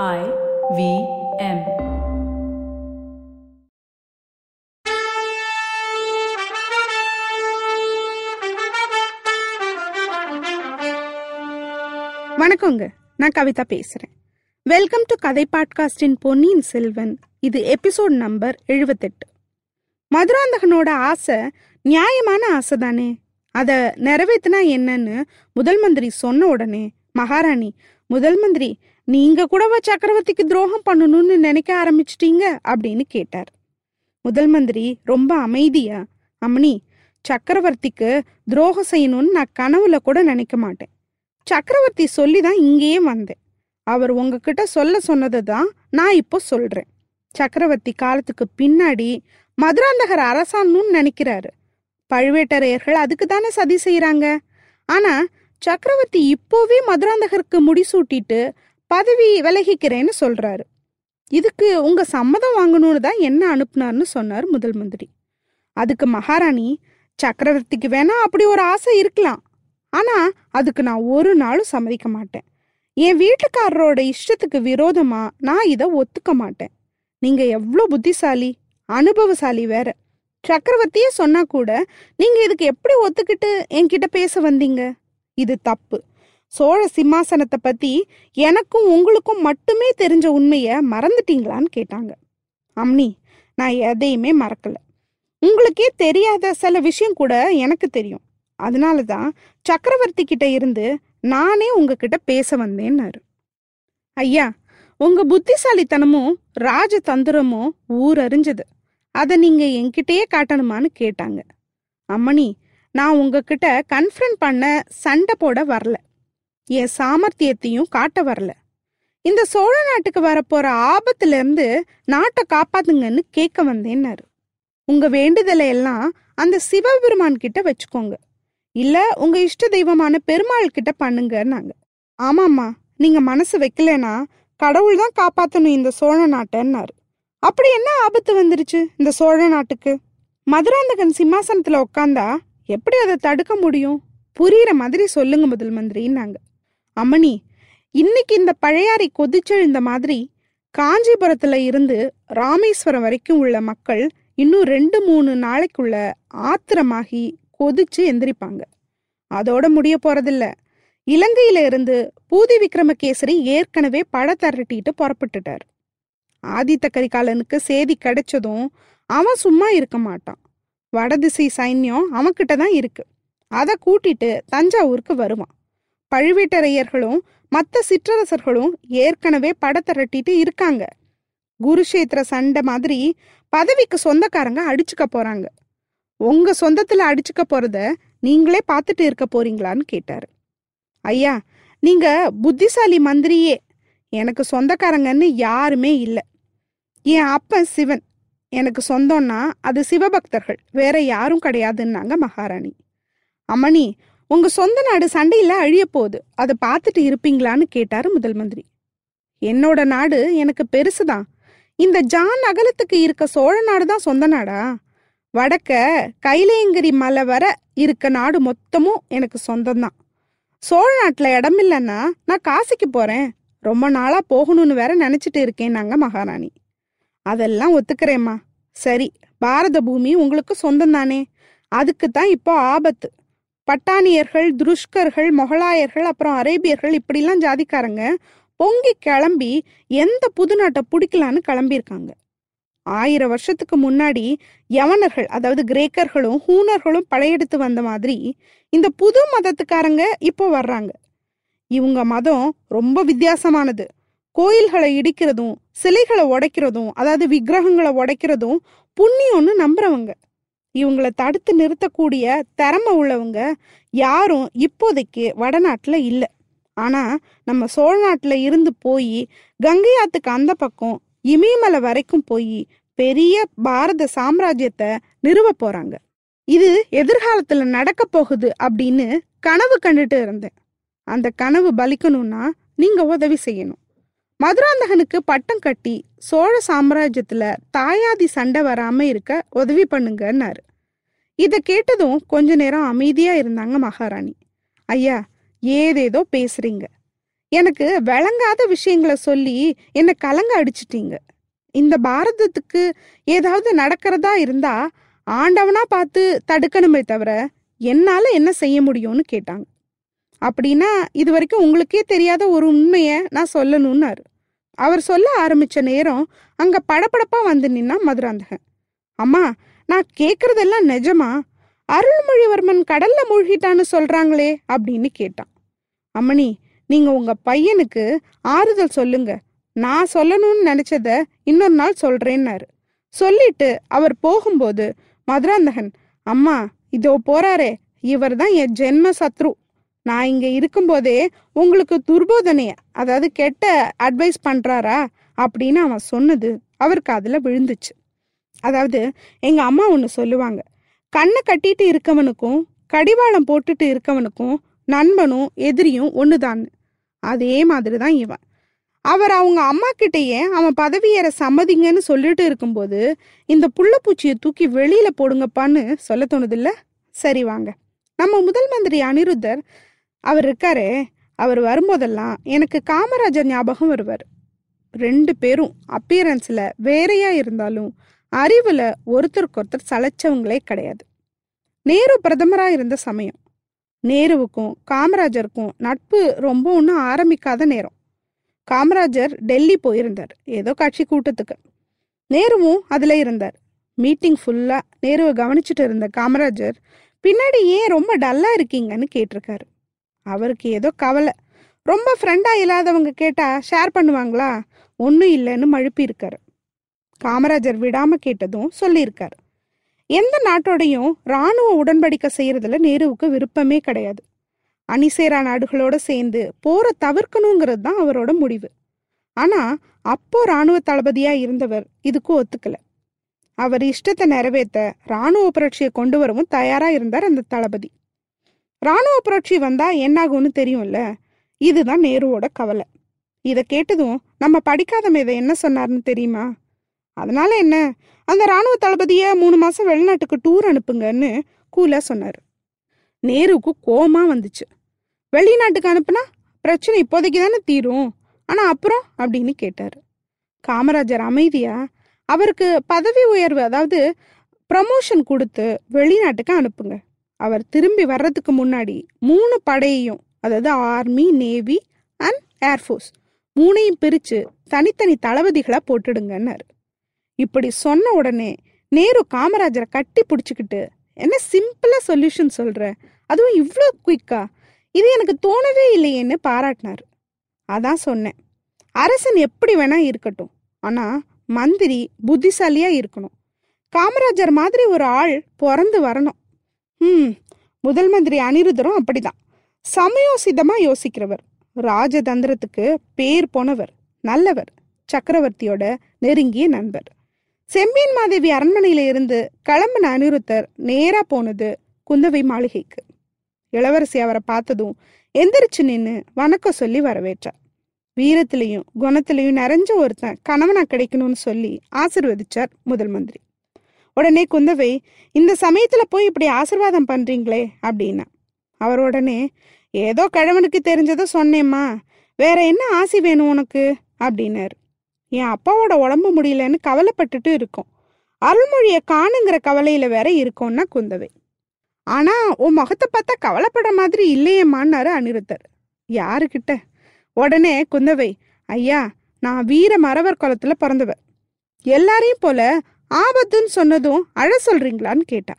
I V M. வணக்கங்க. நான் கவிதா பேசுறேன். வெல்கம் டு கதை பாட்காஸ்டின் பொன்னியின் செல்வன். இது எபிசோட் நம்பர் எழுபத்தெட்டு மதுராந்தகனோட ஆசை நியாயமான ஆசை தானே அதை நிறைவேத்தினா என்னன்னு முதல் மந்திரி சொன்ன உடனே மகாராணி முதல் மந்திரி நீங்க கூடவா சக்கரவர்த்திக்கு துரோகம் பண்ணணும்னு நினைக்க ஆரம்பிச்சிட்டீங்க? அப்படின்னு கேட்டார். முதல் மந்திரி ரொம்ப அமைதியா அம்மணி சக்கரவர்த்திக்கு துரோகம் செய்யணும்னு நான் கனவுல கூட நினைக்க மாட்டேன். சக்கரவர்த்தி சொல்லி தான் இங்கேயே வந்தேன். அவர் உங்ககிட்ட சொல்ல சொன்னது தான் நான் இப்போ சொல்றேன். சக்கரவர்த்தி காலத்துக்கு பின்னாடி மதுராந்தகர் அரசாணும்னு நினைக்கிறாரு. பழுவேட்டரையர்கள் அதுக்கு தானே சதி செய்யறாங்க ஆனா சக்கரவர்த்தி இப்போவே மதுராந்தகருக்கு முடிசூட்டிட்டு பதவி விலகிக்கிறேன்னு சொல்றாரு. இதுக்கு உங்க சம்மதம் வாங்கணும்னு தான் என்ன அனுப்புனார்னு சொன்னார் முதல் மந்திரி. அதுக்கு மகாராணி சக்கரவர்த்திக்கு வேணா அப்படி ஒரு ஆசை இருக்கலாம். ஆனா அதுக்கு நான் ஒரு நாளும் சம்மதிக்க மாட்டேன். என் வீட்டுக்காரரோட இஷ்டத்துக்கு விரோதமா நான் இதை ஒத்துக்க மாட்டேன். நீங்க எவ்வளோ புத்திசாலி அனுபவசாலி வேற. சக்கரவர்த்தியே சொன்னா கூட நீங்க இதுக்கு எப்படி ஒத்துக்கிட்டு என்கிட்ட பேச வந்தீங்க? இது தப்பு. சோழ சிம்மாசனத்தை பத்தி எனக்கும் உங்களுக்கும் மட்டுமே தெரிஞ்ச உண்மைய மறந்துட்டீங்களான்னு கேட்டாங்க. அம்னி நான் எதையுமே மறக்கல. உங்களுக்கே தெரியாத சில விஷயம் கூட எனக்கு தெரியும். அதனால தான் சக்கரவர்த்தி கிட்ட இருந்து நானே உங்ககிட்ட பேச வந்தேன்னாரு. ஐயா உங்க புத்திசாலித்தனமும் ராஜதந்திரமும் ஊர் அறிஞ்சது. அதை நீங்க என்கிட்டயே காட்டணுமான்னு கேட்டாங்க. அம்மணி நான் உங்ககிட்ட கன்ஃபர்ன் பண்ண சண்டை போட வரல. என் சாமர்த்தியத்தையும் காட்ட வரல. இந்த சோழ நாட்டுக்கு வரப்போற ஆபத்துல இருந்து நாட்டை காப்பாத்துங்கன்னு கேட்க வந்தேன்னாரு. உங்க வேண்டுதலை எல்லாம் அந்த சிவபெருமான் கிட்ட வச்சுக்கோங்க. இல்ல உங்க இஷ்ட தெய்வமான பெருமாள் கிட்ட பண்ணுங்கன்னாங்க. ஆமாம்மா நீங்க மனசு வைக்கலனா கடவுள் தான் காப்பாத்தணும் இந்த சோழ நாட்டைன்னாரு. அப்படி என்ன ஆபத்து வந்துருச்சு இந்த சோழ நாட்டுக்கு? மதுராந்தகன் சிம்மாசனத்துல உட்காந்தா எப்படி அதை தடுக்க முடியும்? புரியுற மாதிரி சொல்லுங்க முதல் மந்திரின்னாங்க. அம்மணி இன்னைக்கு இந்த பழையாறை கொதிச்செழுந்த மாதிரி காஞ்சிபுரத்துல இருந்து ராமேஸ்வரம் வரைக்கும் உள்ள மக்கள் இன்னும் ரெண்டு மூணு நாளைக்குள்ள ஆத்திரமாகி கொதிச்சு எந்திரிப்பாங்க. அதோட முடிய போறதில்ல. இலங்கையில இருந்து பூதி விக்ரமகேசரி ஏற்கனவே பட திரட்டிட்டு புறப்பட்டுட்டார். ஆதித்த கரிகாலனுக்கு சேதி கிடைச்சதும் அவன் சும்மா இருக்க மாட்டான். வடதிசை சைன்யம் அவன்கிட்ட தான் இருக்கு. அதை கூட்டிட்டு தஞ்சாவூருக்கு வருவான். பழுவேட்டரையர்களும் மற்ற சிற்றரசர்களும் ஏற்கனவே படத்திரட்டிட்டு இருக்காங்க. குருஷேத்திர சண்டை மாதிரி பதவிக்கு சொந்தக்காரங்க அடிச்சுக்க போறாங்க. உங்க சொந்தத்துல அடிச்சுக்க போறத நீங்களே பார்த்துட்டு இருக்க போறீங்களான்னு கேட்டாரு. ஐயா நீங்க புத்திசாலி மந்திரியே. எனக்கு சொந்தக்காரங்கன்னு யாருமே இல்லை. என் அப்பன் சிவன். எனக்கு சொந்தம்னா அது சிவபக்தர்கள். வேற யாரும் கிடையாதுன்னாங்க மகாராணி. அம்மணி உங்க சொந்த நாடு சண்டையில அழிய போகுது அதை பார்த்துட்டு இருப்பீங்களான்னு கேட்டாரு முதல் மந்திரி. என்னோட நாடு எனக்கு பெருசுதான். இந்த ஜான் அகலத்துக்கு இருக்க சோழ நாடு தான் சொந்த நாடா? வடக்க கைலேயங்கிரி மலை வர இருக்க நாடு மொத்தமும் எனக்கு சொந்தம்தான். சோழ நாட்டில் இடம் இல்லைன்னா நான் காசிக்கு போறேன். ரொம்ப நாளா போகணும்னு வேற நினைச்சிட்டு இருக்கேன்னாங்க மகாராணி. அதெல்லாம் ஒத்துக்கிறேம்மா. சரி பாரத பூமி உங்களுக்கு சொந்தம் தானே அதுக்கு தான் இப்போ ஆபத்து. பட்டானியர்கள் துருஷ்கர்கள் மொகலாயர்கள் அப்புறம் அரேபியர்கள் இப்படிலாம் ஜாதிக்காரங்க பொங்கி கிளம்பி எந்த புது நாட்டை பிடிக்கலான்னு கிளம்பியிருக்காங்க. ஆயிரம் வருஷத்துக்கு முன்னாடி யவனர்கள் அதாவது கிரேக்கர்களும் ஹூனர்களும் படையெடுத்து வந்த மாதிரி இந்த புது மதத்துக்காரங்க இப்போ வர்றாங்க. இவங்க மதம் ரொம்ப வித்தியாசமானது. கோயில்களை இடிக்கிறதும் சிலைகளை உடைக்கிறதும் அதாவது விக்கிரகங்களை உடைக்கிறதும் புண்ணியம்னு நம்புறவங்க. இவங்களை தடுத்து நிறுத்தக்கூடிய திறமை உள்ளவங்க யாரும் இப்போதைக்கு வடநாட்டில் இல்லை. ஆனா நம்ம சோழ நாட்டில் இருந்து போய் கங்கை ஆத்துக்கு அந்த பக்கம் இமயமலை வரைக்கும் போய் பெரிய பாரத சாம்ராஜ்யத்தை நிறுவ போறாங்க. இது எதிர்காலத்தில் நடக்க போகுது அப்படின்னு கனவு கண்டுட்டு இருந்தேன். அந்த கனவு பலிக்கணும்னா நீங்க உதவி செய்யணும். மதுராந்தகனுக்கு பட்டம் கட்டி சோழ சாம்ராஜ்யத்துல தாயாதி சண்டை வராம இருக்க உதவி பண்ணுங்கன்னாரு. இதை கேட்டதும் கொஞ்ச நேரம் அமைதியா இருந்தாங்க மகாராணி. ஐயா ஏதேதோ பேசுறீங்க. எனக்கு விளங்காத விஷயங்களை சொல்லி என்னை கலங்க அடிச்சிட்டீங்க. இந்த பாரதத்துக்கு ஏதாவது நடக்கிறதா இருந்தா ஆண்டவனா பார்த்து தடுக்கணுமே தவிர என்னால என்ன செய்ய முடியும்னு கேட்டாங்க. அப்படின்னா இது வரைக்கும் உங்களுக்கே தெரியாத ஒரு உண்மையை நான் சொல்லணும்னாரு. அவர் சொல்ல ஆரம்பிச்ச நேரம் அங்க படபடப்பா வந்து நின்னா மதுராந்தகன். அம்மா நான் கேக்குறதெல்லாம் நிஜமா? அருள்மொழிவர்மன் கடல்ல மூழ்கிட்டான்னு சொல்றாங்களே அப்படின்னு கேட்டான். அம்மணி நீங்க உங்க பையனுக்கு ஆறுதல் சொல்லுங்க. நான் சொல்லணும்னு நினைச்சத இன்னொரு நாள் சொல்றேன்னாரு. சொல்லிட்டு அவர் போகும்போது மதுராந்தகன் அம்மா இதோ போறாரே. இவர் தான் என் ஜென்ம சத்ரு. நான் இங்க இருக்கும்போதே உங்களுக்கு துர்போதனைய அதாவது கெட்ட அட்வைஸ் பண்றாரா அப்படின்னு அவன் சொன்னது அவருக்கு அதுல விழுந்துச்சு. அதாவது எங்க அம்மா ஒன்று சொல்லுவாங்க கண்ணை கட்டிட்டு இருக்கவனுக்கும் கடிவாளம் போட்டுட்டு இருக்கவனுக்கும் நண்பனும் எதிரியும் ஒண்ணுதான்னு. அதே மாதிரி தான் இவன். அவர் அவங்க அம்மா கிட்டேயே அவன் பதவி ஏற சம்மதிங்கன்னு சொல்லிட்டு இருக்கும்போது இந்த புள்ளப்பூச்சியை தூக்கி வெளியில போடுங்கப்பான்னு சொல்ல தோணுதில்ல? சரி வாங்க. நம்ம முதல் மந்திரி அனிருத்தர் அவர் இருக்காரே அவர் வரும்போதெல்லாம் எனக்கு காமராஜர் ஞாபகம் வருவார். ரெண்டு பேரும் அப்பியரன்ஸில் வேறையா இருந்தாலும் அறிவில் ஒருத்தருக்கு ஒருத்தர் சளைச்சவங்களே கிடையாது. நேரு பிரதமராக இருந்த சமயம். நேருவுக்கும் காமராஜருக்கும் நட்பு ரொம்ப ஒன்றும் ஆரம்பிக்காத நேரம். காமராஜர் டெல்லி போயிருந்தார் ஏதோ கட்சி கூட்டத்துக்கு. நேருவும் அதில் இருந்தார். மீட்டிங் ஃபுல்லாக நேருவை கவனிச்சுட்டு இருந்த காமராஜர் பின்னாடி ஏன் ரொம்ப டல்லாக இருக்கீங்கன்னு கேட்டிருக்காரு. அவருக்கு ஏதோ கவலை. ரொம்ப ஃப்ரெண்டாக இல்லாதவங்க கேட்டால் ஷேர் பண்ணுவாங்களா? ஒன்றும் இல்லைன்னு மழுப்பியிருக்காரு. காமராஜர் விடாமல் கேட்டதும் சொல்லியிருக்காரு. எந்த நாட்டோடையும் ராணுவ உடன்படிக்கை செய்கிறதுல நேருவுக்கு விருப்பமே கிடையாது. அணிசேரா நாடுகளோடு சேர்ந்து போரை தவிர்க்கணுங்கிறது தான் அவரோட முடிவு. ஆனால் அப்போ ராணுவ தளபதியாக இருந்தவர் இதுக்கு ஒத்துக்கலை. அவர் இஷ்டத்தை நிறைவேற்ற இராணுவ புரட்சியை கொண்டு வரவும் தயாராக இருந்தார் அந்த தளபதி. ராணுவ புரட்சி வந்தா என்னாகும்னு தெரியும்ல? இதுதான் நேருவோட கவலை. இதை கேட்டதும் நம்ம படிக்காத மேதை என்ன சொன்னார்னு தெரியுமா? அதனால என்ன? அந்த ராணுவ தளபதியை மூணு மாசம் வெளிநாட்டுக்கு டூர் அனுப்புங்கன்னு கூலா சொன்னார். நேருவுக்கு கோமா வந்துச்சு. வெளிநாட்டுக்கு அனுப்புனா பிரச்சனை இப்போதைக்கு தானே தீரும். ஆனா அப்புறம் அப்படின்னு கேட்டார். காமராஜர் அமைதியா அவருக்கு பதவி உயர்வு அதாவது ப்ரமோஷன் கொடுத்து வெளிநாட்டுக்கு அனுப்புங்க. அவர் திரும்பி வர்றதுக்கு முன்னாடி மூணு படையையும் அதாவது ஆர்மி நேவி அண்ட் ஏர்ஃபோர்ஸ் மூணையும் பிரித்து தனித்தனி தளபதிகளாக போட்டுடுங்கன்னாரு. இப்படி சொன்ன உடனே நேரு காமராஜரை கட்டி பிடிச்சிக்கிட்டு என்ன சிம்பிளாக சொல்யூஷன் சொல்கிற அதுவும் இவ்வளோ குயிக்கா இது எனக்கு தோணவே இல்லையேன்னு பாராட்டினார். அதான் சொன்னேன். அரசன் எப்படி வேணா இருக்கட்டும். ஆனால் மந்திரி புத்திசாலியாக இருக்கணும். காமராஜர் மாதிரி ஒரு ஆள் பிறந்து வரணும். ம் முதல் மந்திரி அனிருத்தரும் அப்படிதான். சமயோசிதமா யோசிக்கிறவர். ராஜதந்திரத்துக்கு பேர் போனவர் நல்லவர் சக்கரவர்த்தியோட நெருங்கிய நண்பர். செம்பியன் மாதேவி அரண்மனையில இருந்து கிளம்பின அனிருத்தர் நேரா போனது குந்தவை மாளிகைக்கு. இளவரசி அவரை பார்த்ததும் எந்திரிச்சு நின்று வணக்கம் சொல்லி வரவேற்றார். வீரத்திலையும் குணத்திலையும் நிறைஞ்ச ஒருத்தன் கணவனா கிடைக்கணும்னு சொல்லி ஆசிர்வதிச்சார் முதல் மந்திரி. உடனே குந்தவை இந்த சமயத்துல போய் இப்படி ஆசிர்வாதம் பண்றீங்களே? அப்படின்னா. அவர் உடனே ஏதோ கிழவனுக்கு தெரிஞ்சதை சொன்னேம்மா. வேற என்ன ஆசி வேணும் உனக்கு? அப்படின்னாரு. என் அப்பாவோட உடம்பு முடியலன்னு கவலைப்பட்டுட்டு இருக்கோம். அருள்மொழியை காணுங்கிற கவலையில வேற இருக்கோம்னா குந்தவை. ஆனா உன் முகத்தை பார்த்தா கவலைப்பட மாதிரி இல்லையேம்மான்னாரு அனிருத்தர். யாருக்கிட்ட? உடனே குந்தவை ஐயா நான் வீர மறவர் குளத்துல பிறந்தவர். எல்லாரையும் போல ஆபத்துன்னு சொன்னதும் அழ சொல்றீங்களான்னு கேட்டா.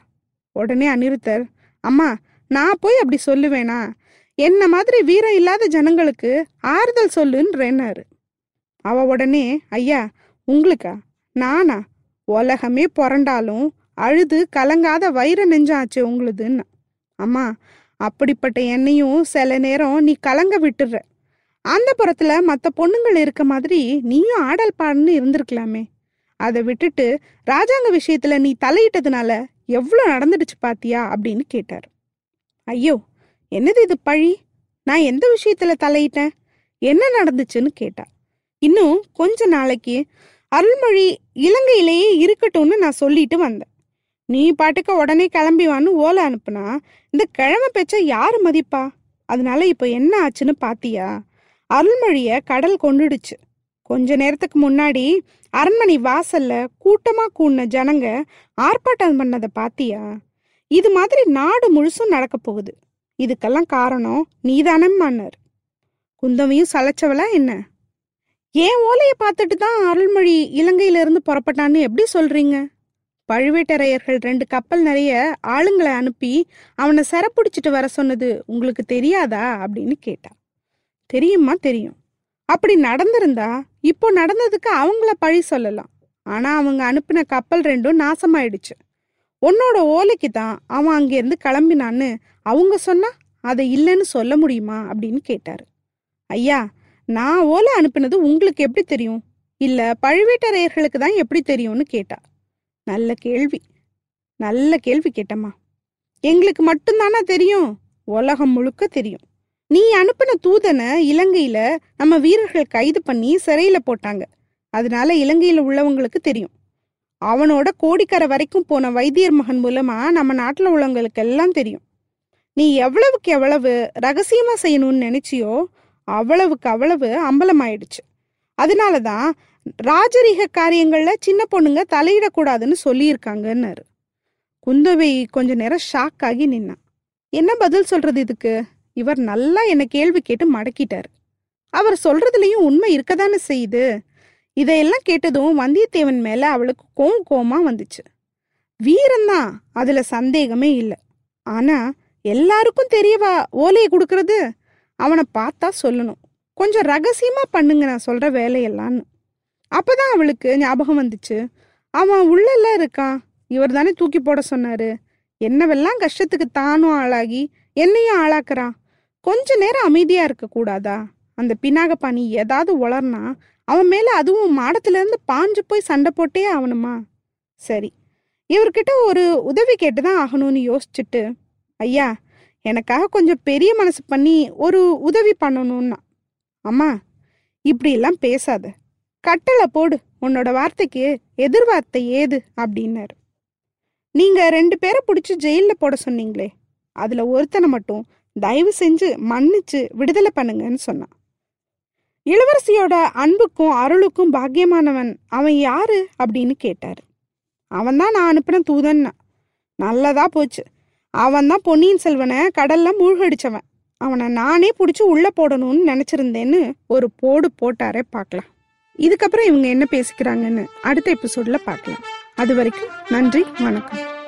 உடனே அனிருத்தர் அம்மா நான் போய் அப்படி சொல்லுவேனா? என்ன மாதிரி வீரம் இல்லாத ஜனங்களுக்கு ஆறுதல் சொல்லுன்றேன்னாரு. அவ உடனே ஐயா உங்களுக்கா? நானா? உலகமே புரண்டாலும் அழுது கலங்காத வைர நெஞ்சாச்சு உங்களுதுன்னு. அம்மா அப்படிப்பட்ட என்னையும் சில நேரம் நீ கலங்க விட்டுற. அந்த புறத்துல மற்ற பொண்ணுங்கள் இருக்க மாதிரி நீயும் ஆடல் பாடுன்னு இருந்திருக்கலாமே. அதை விட்டுட்டு ராஜாங்க விஷயத்துல நீ தலையிட்டதுனால எவ்வளோ நடந்துடுச்சு பாத்தியா அப்படின்னு கேட்டார். ஐயோ என்னது இது பழி? நான் எந்த விஷயத்துல தலையிட்டேன்? என்ன நடந்துச்சுன்னு கேட்டா. இன்னும் கொஞ்ச நாளைக்கு அருள்மொழி இலங்கையிலேயே இருக்கட்டும்னு நான் சொல்லிட்டு வந்தேன். நீ பாட்டுக்க உடனே கிளம்பி வான்னு ஓலை அனுப்புனா இந்த கிழமை பேச்ச யாரு மதிப்பா? அதனால இப்போ என்ன ஆச்சுன்னு பாத்தியா? அருள்மொழிய கடல் கொண்டுடுச்சு. கொஞ்ச நேரத்துக்கு முன்னாடி அரண்மனை வாசல்ல கூட்டமா கூடின ஜனங்க ஆர்ப்பாட்டம் பண்ணதை பாத்தியா? இது மாதிரி நாடு முழுசும் நடக்க போகுது. இதுக்கெல்லாம் காரணம் நீதானம்மான்னார். குந்தவையும் சலைச்சவளா என்ன? ஏன் ஓலையை பார்த்துட்டு தான் அருள்மொழி இலங்கையிலிருந்து புறப்பட்டான்னு எப்படி சொல்றீங்க? பழுவேட்டரையர்கள் ரெண்டு கப்பல் நிறைய ஆளுங்களை அனுப்பி அவனை சரப்பிடிச்சிட்டு வர சொன்னது உங்களுக்கு தெரியாதா அப்படின்னு கேட்டா. தெரியுமா தெரியும். அப்படி நடந்திருந்தா இப்போ நடந்ததுக்கு அவங்கள பழி சொல்லலாம். ஆனா அவங்க அனுப்பின கப்பல் ரெண்டும் நாசமாயிடுச்சு. உன்னோட ஓலைக்கு தான் அவன் அங்கேருந்து கிளம்பினான்னு அவங்க சொன்னா அதை இல்லைன்னு சொல்ல முடியுமா அப்படின்னு கேட்டாரு. ஐயா நான் ஓலை அனுப்பினது உங்களுக்கு எப்படி தெரியும்? இல்ல பழுவேட்டரையர்களுக்கு தான் எப்படி தெரியும்னு கேட்டா? நல்ல கேள்வி. நல்ல கேள்வி கேட்டம்மா. எங்களுக்கு மட்டும்தானா தெரியும்? உலகம் முழுக்க தெரியும். நீ அனுப்பின தூதனை இலங்கையில நம்ம வீரர்கள் கைது பண்ணி சிறையில போட்டாங்க. அதனால இலங்கையில உள்ளவங்களுக்கு தெரியும். அவனோட கோடிக்கரை வரைக்கும் போன வைத்தியர் மகன் மூலமா நம்ம நாட்டில் உள்ளவங்களுக்கு எல்லாம் தெரியும். நீ எவ்வளவுக்கு எவ்வளவு ரகசியமா செய்யணும்னு நினைச்சியோ அவ்வளவுக்கு அவ்வளவு அம்பலமாயிடுச்சு. அதனால தான் ராஜரீக காரியங்கள்ல சின்ன பொண்ணுங்க தலையிடக்கூடாதுன்னு சொல்லியிருக்காங்கன்னாரு. குந்தவை கொஞ்ச நேரம் ஷாக் ஆகி நின்னான் என்ன பதில் சொல்றது இதுக்கு? இவர் நல்லா என்ன கேள்வி கேட்டு மடக்கிட்டாரு. அவர் சொல்றதுலயும் உண்மை இருக்கதானே செய்யுது. இதையெல்லாம் கேட்டதும் வந்தியத்தேவன் மேல அவளுக்கு கோம் கோமா வந்துச்சு. வீரம்தான் அதுல சந்தேகமே இல்லை. ஆனா எல்லாருக்கும் தெரியவா ஓலையை கொடுக்கறது? அவனை பார்த்தா சொல்லணும். கொஞ்சம் ரகசியமா பண்ணுங்க நான் சொல்ற வேலையெல்லாம்னு அப்பதான் அவளுக்கு ஞாபகம் வந்துச்சு. அவன் உள்ளல்ல இருக்கான். இவர் தானே தூக்கி போட சொன்னாரு. என்னவெல்லாம் கஷ்டத்துக்கு தானும் ஆளாகி என்னையும் ஆளாக்குறான். கொஞ்ச நேரம் அமைதியா இருக்க கூடாதா? அந்த பினாகப்பாணி ஏதாவது உளர்னா அவன் மேல அதுவும் மாடத்துல இருந்து பாஞ்சு போய் சண்டை போட்டே ஆகணுமா? சரி. இவர்கிட்ட ஒரு உதவி கேட்டுதான் ஆகணும்னு யோசிச்சுட்டு ஐயா எனக்காக கொஞ்சம் பெரிய மனசு பண்ணி ஒரு உதவி பண்ணணும்னா. அம்மா இப்படியெல்லாம் பேசாத. கட்டளை போடு. உன்னோட வார்த்தைக்கு எதிர்வார்த்தை ஏது? அப்படின்னாரு. நீங்க ரெண்டு பேரை பிடிச்சி ஜெயிலில் போட சொன்னீங்களே. அதுல ஒருத்தனை மட்டும் தயவு செஞ்சு மன்னிச்சு விடுதலை பண்ணுங்கன்னு சொன்னான். இளவரசியோட அன்புக்கும் அருளுக்கும் பாக்கியமானவன் அவன் யாரு அப்படின்னு கேட்டார். அவன் தான் நான் அனுப்பின தூதன்னா. நல்லதா போச்சு. அவன் தான் பொன்னியின் செல்வனை கடல்ல மூழ்கடிச்சவன். அவனை நானே பிடிச்சி உள்ள போடணும்னு நினைச்சிருந்தேன்னு ஒரு போடு போட்டாரே பார்க்கலாம். இதுக்கப்புறம் இவங்க என்ன பேசிக்கிறாங்கன்னு அடுத்த எபிசோட்ல பார்க்கலாம். அது வரைக்கும் நன்றி வணக்கம்.